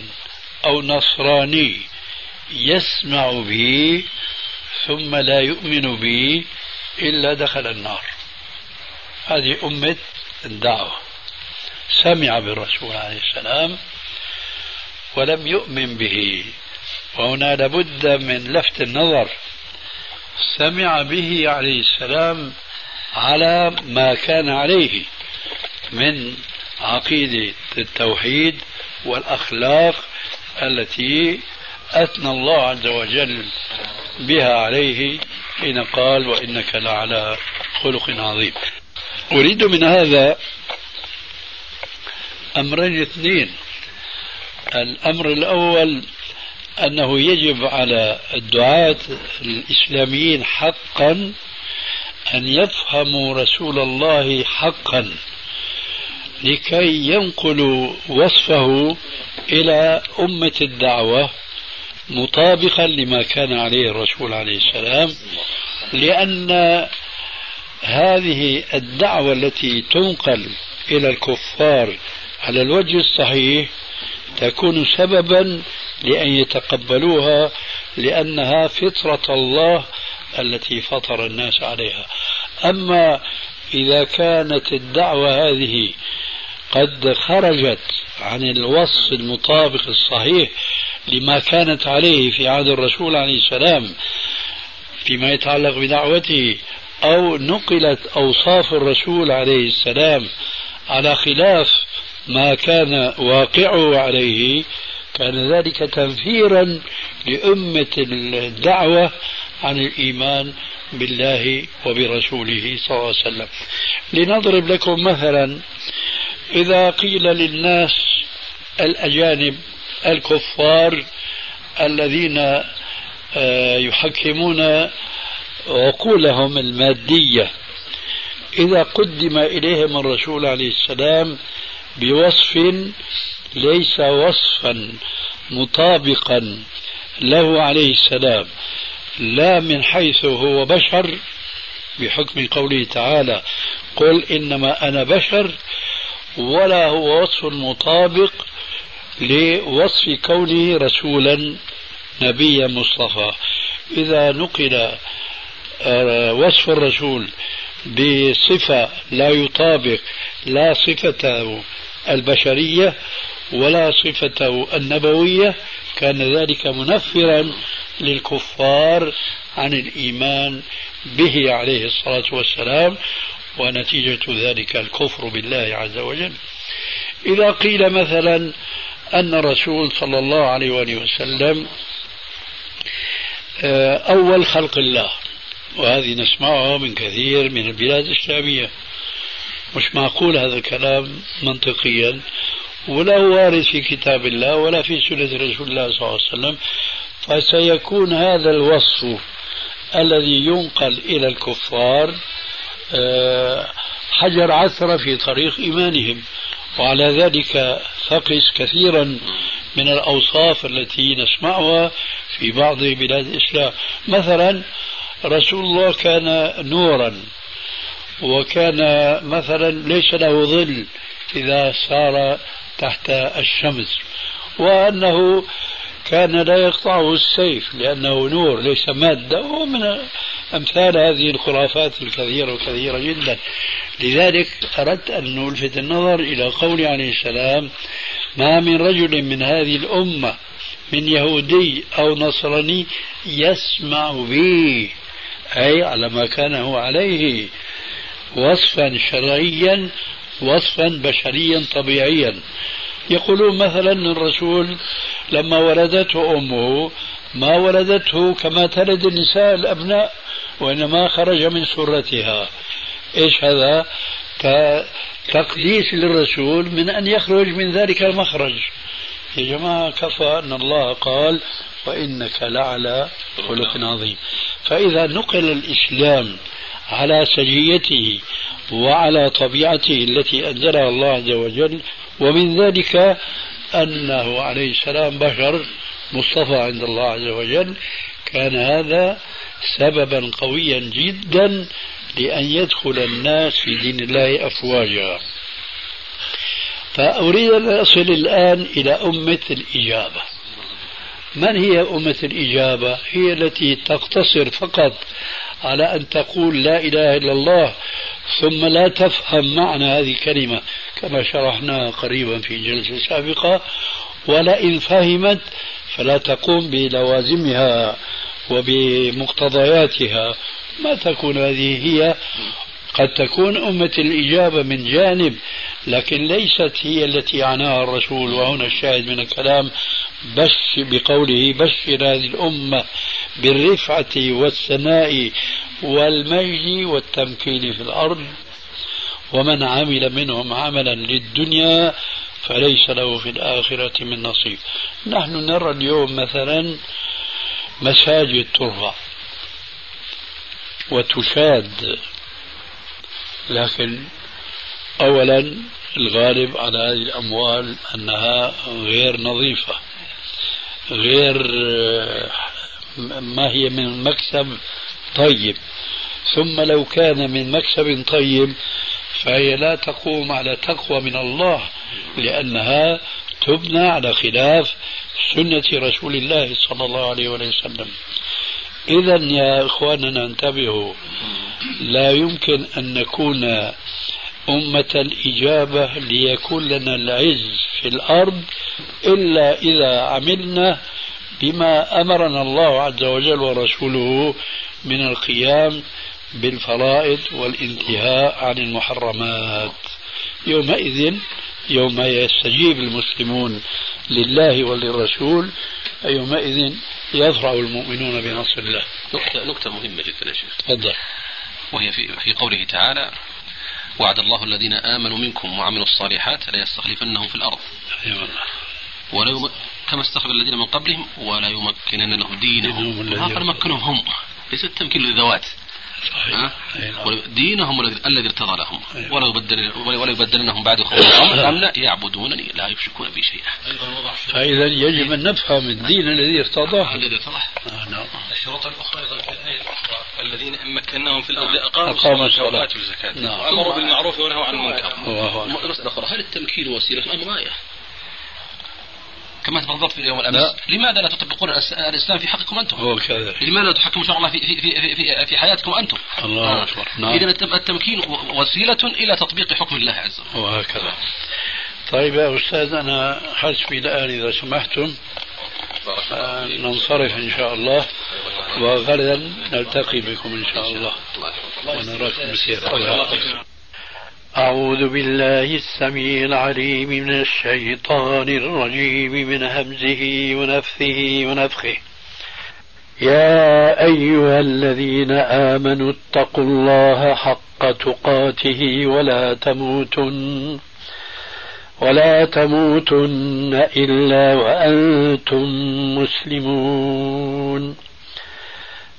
أو نصراني يسمع بي ثم لا يؤمن بي إلا دخل النار. هذه أمة الدعوة. سمع بالرسول عليه السلام ولم يؤمن به. وهنا لابد من لفت النظر. سمع به عليه السلام على ما كان عليه من عقيدة التوحيد والأخلاق التي أثنى الله عز وجل بها عليه حين قال وإنك لعلى خلق عظيم. أريد من هذا أمرين اثنين. الأمر الأول أنه يجب على الدعاة الإسلاميين حقا أن يفهموا رسول الله حقا لكي ينقلوا وصفه إلى أمة الدعوة مطابقا لما كان عليه الرسول عليه السلام لأن هذه الدعوة التي تنقل إلى الكفار على الوجه الصحيح تكون سببا لأن يتقبلوها لأنها فطرة الله التي فطر الناس عليها. أما إذا كانت الدعوة هذه قد خرجت عن الوصف المطابق الصحيح لما كانت عليه في عهد الرسول عليه السلام فيما يتعلق بدعوته أو نقلت أوصاف الرسول عليه السلام على خلاف ما كان واقعه عليه كان ذلك تنفيرا لأمة الدعوة عن الإيمان بالله وبرسوله صلى الله عليه وسلم. لنضرب لكم مثلا إذا قيل للناس الأجانب الكفار الذين آه، يحكمون عقولهم المادية. إذا قدم إليهم الرسول عليه السلام بوصف ليس وصفا مطابقا له عليه السلام لا من حيث هو بشر بحكم قوله تعالى قل إنما أنا بشر ولا هو وصف مطابق لوصف كونه رسولا نبيا مصطفى. إذا نقل وصف الرسول بصفة لا يطابق لا صفته البشرية ولا صفته النبوية كان ذلك منفرا للكفار عن الإيمان به عليه الصلاة والسلام ونتيجة ذلك الكفر بالله عز وجل. إذا قيل مثلا أن الرسول صلى الله عليه وآله وسلم آه، أول خلق الله. وهذه نسمعها من كثير من البلاد الاسلاميه مش معقول هذا الكلام منطقيا ولا وارد في كتاب الله ولا في سنة رسول الله صلى الله عليه وسلم. فسيكون هذا الوصف الذي ينقل إلى الكفار آه، حجر عثرة في طريق إيمانهم. وعلى ذلك فقس كثيرا من الأوصاف التي نسمعها في بعض بلاد الإسلام. مثلا رسول الله كان نورا وكان مثلا ليس له ظل إذا سار تحت الشمس وأنه كان لا يقطعه السيف لأنه نور ليس مادة ومن أمثال هذه الخرافات الكثيرة وكثيرة جدا. لذلك أردت أن نلفت النظر إلى قول عليه السلام ما من رجل من هذه الأمة من يهودي أو نصراني يسمع بي أي على ما كان هو عليه وصفا شرعيا وصفا بشريا طبيعيا. يقولون مثلا الرسول لما ولدته أمه ما ولدته كما تلد النساء الأبناء وإنما خرج من سرتها إيش هذا؟ تقديس للرسول من أن يخرج من ذلك المخرج. يا جماعة كفى أن الله قال وإنك لعلى خلق عظيم. فإذا نقل الإسلام على سجيته وعلى طبيعته التي أنزلها الله عز وجل ومن ذلك أنه عليه السلام بشر مصطفى عند الله عز وجل كان هذا سببا قويا جدا لأن يدخل الناس في دين الله أفواجا. فأريد أن أصل الآن إلى أمة الإجابة. من هي أمة الإجابة؟ هي التي تقتصر فقط على أن تقول لا إله إلا الله ثم لا تفهم معنى هذه الكلمة كما شرحنا قريبا في جلسة سابقة. ولئن فهمت فلا تقوم بلوازمها وبمقتضياتها. ما تكون هذه هي قد تكون أمة الإجابة من جانب لكن ليست هي التي عناها الرسول. وهنا الشاهد من الكلام بش بقوله بشر هذه الأمة بالرفعة والثناء والمجد والتمكين في الأرض. ومن عمل منهم عملا للدنيا فليس له في الآخرة من نصيب. نحن نرى اليوم مثلا مساجد ترفع وتشاد لكن أولا الغالب على هذه الأموال أنها غير نظيفة غير ما هي من مكسب طيب. ثم لو كان من مكسب طيب فهي لا تقوم على تقوى من الله لأنها تبنى على خلاف سنة رسول الله صلى الله عليه وسلم. إذا يا إخواننا انتبهوا. لا يمكن أن نكون أمة الإجابة ليكون لنا العز في الأرض إلا إذا عملنا بما أمرنا الله عز وجل ورسوله من القيام بالفرائض والانتهاء عن المحرمات. يومئذ يوم يستجيب المسلمون لله وللرسول يومئذ يفرح المؤمنون بنصر الله. نقطة, نقطة مهمة جدا يا شيخ. تفضل. وهي في, في قوله تعالى وعد الله الذين آمنوا منكم وعملوا الصالحات ليستخلفنهم في الأرض. أيوة. ولا يم... كما استخلف الذين من قبلهم ولا يمكنن لهم دينهم. هذا مكنهم هم. ليس التمكين للذوات. صحيح. دينهم الذي ارتضى لهم. ولا يبدل ولا يبدلنهم بعد خوفهم لا؟ يعبدونني لا يشركون بي شيئا. فإذا يجب أن نفهم الدين الذي ارتضاه. الذي ارتضاه. آه نعم. الشروط الأخرى أيضا في الآية الأخرى. الذين ان مكناهم في الأرض. أقاموا الصلاة وآتوا الزكاة. نعم. امروا بالمعروف ونهوا عن المنكر. مساله أخرى هل التمكين وسيلة ام غايه؟ كما تفضلت في اليوم الأمس. لماذا لا تطبقون الإسلام في حقكم أنتم؟ هو كذا لماذا لا تحكموا شرع الله في في في في, في حياتكم أنتم؟ الله أكبر. نعم. اذا التمكين وسيلة إلى تطبيق حكم الله عز وجل. وهكذا طيب يا أستاذ أنا حسبي الآن إذا سمحتم آه ننصرف إن شاء الله وغدا نلتقي بكم إن شاء الله. ونراكم بخير أعوذ بالله السميع العليم من الشيطان الرجيم من همزه ونفثه ونفخه. يا أيها الذين آمنوا اتقوا الله حق تقاته ولا تموتن ولا تموتن إلا وأنتم مسلمون.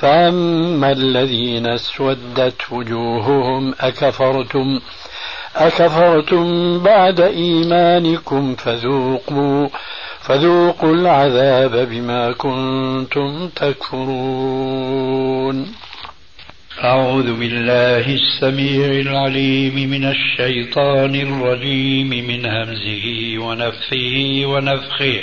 فاما الذين اسودت وجوههم اكفرتم أكفرتم بعد إيمانكم فذوقوا فذوقوا العذاب بما كنتم تكفرون. أعوذ بالله السميع العليم من الشيطان الرجيم من همزه ونفثه ونفخه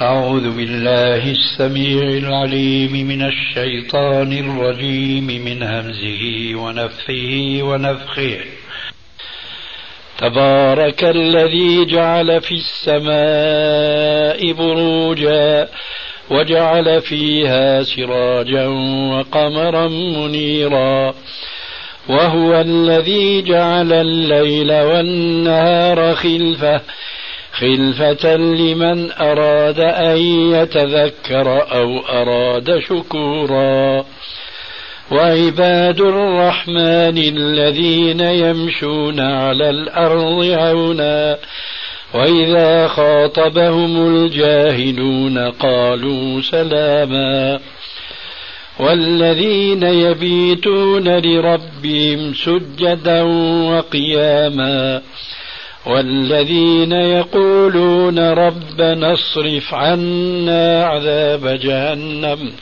أعوذ بالله السميع العليم من الشيطان الرجيم من همزه ونفخه ونفخه. تبارك الذي جعل في السماء بروجا وجعل فيها سراجا وقمرا منيرا. وهو الذي جعل الليل والنهار خلفه خلفة لمن أراد أن يتذكر أو أراد شكورا. وعباد الرحمن الذين يمشون على الأرض عونا وإذا خاطبهم الجاهلون قالوا سلاما. والذين يبيتون لربهم سجدا وقياما. والذين يقولون ربنا اصرف عنا عذاب جهنم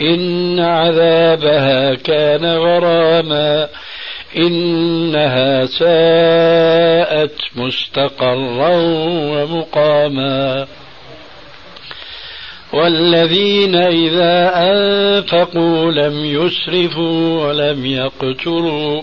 إن عذابها كان غراما إنها ساءت مستقرا ومقاما والذين إذا أنفقوا لم يسرفوا ولم يقتروا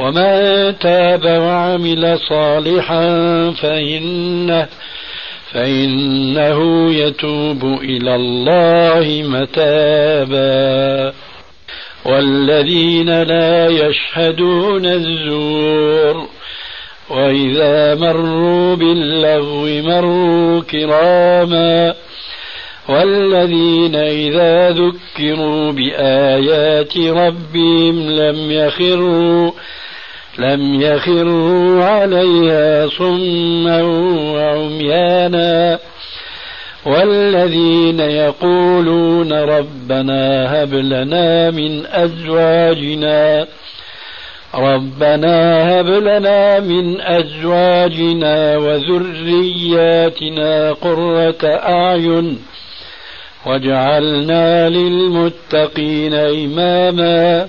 ومن تاب وعمل صالحا فإنه فإنه يتوب إلى الله متابا. والذين لا يشهدون الزور وإذا مروا باللغو مروا كراما. والذين إذا ذكروا بآيات ربهم لم يخروا لم يخروا عليها صما وعميانا والذين يقولون ربنا هب لنا من أزواجنا ربنا هب لنا من أزواجنا وذرياتنا قرة أعين واجعلنا للمتقين إماما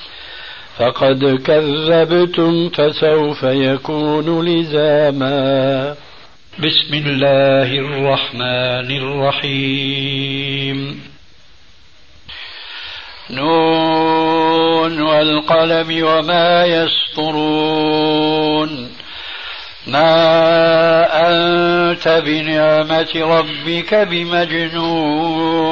فقد كذبتم فسوف يكون لزاما. بسم الله الرحمن الرحيم. نون والقلم وما يسطرون. ما أنت بنعمة ربك بمجنون.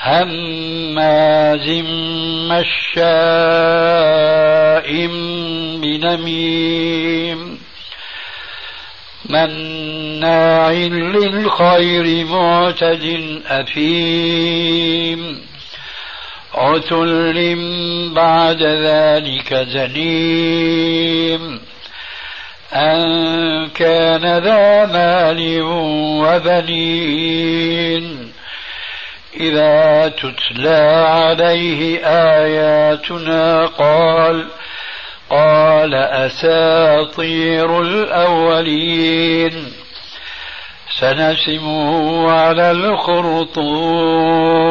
هماز مشاء بنميم مناع للخير معتد أثيم عتل بعد ذلك زنيم أن كان ذا مال وبنين إذا تتلى عليه آياتنا قال قال أساطير الأولين. سنسمه على الخرطوم.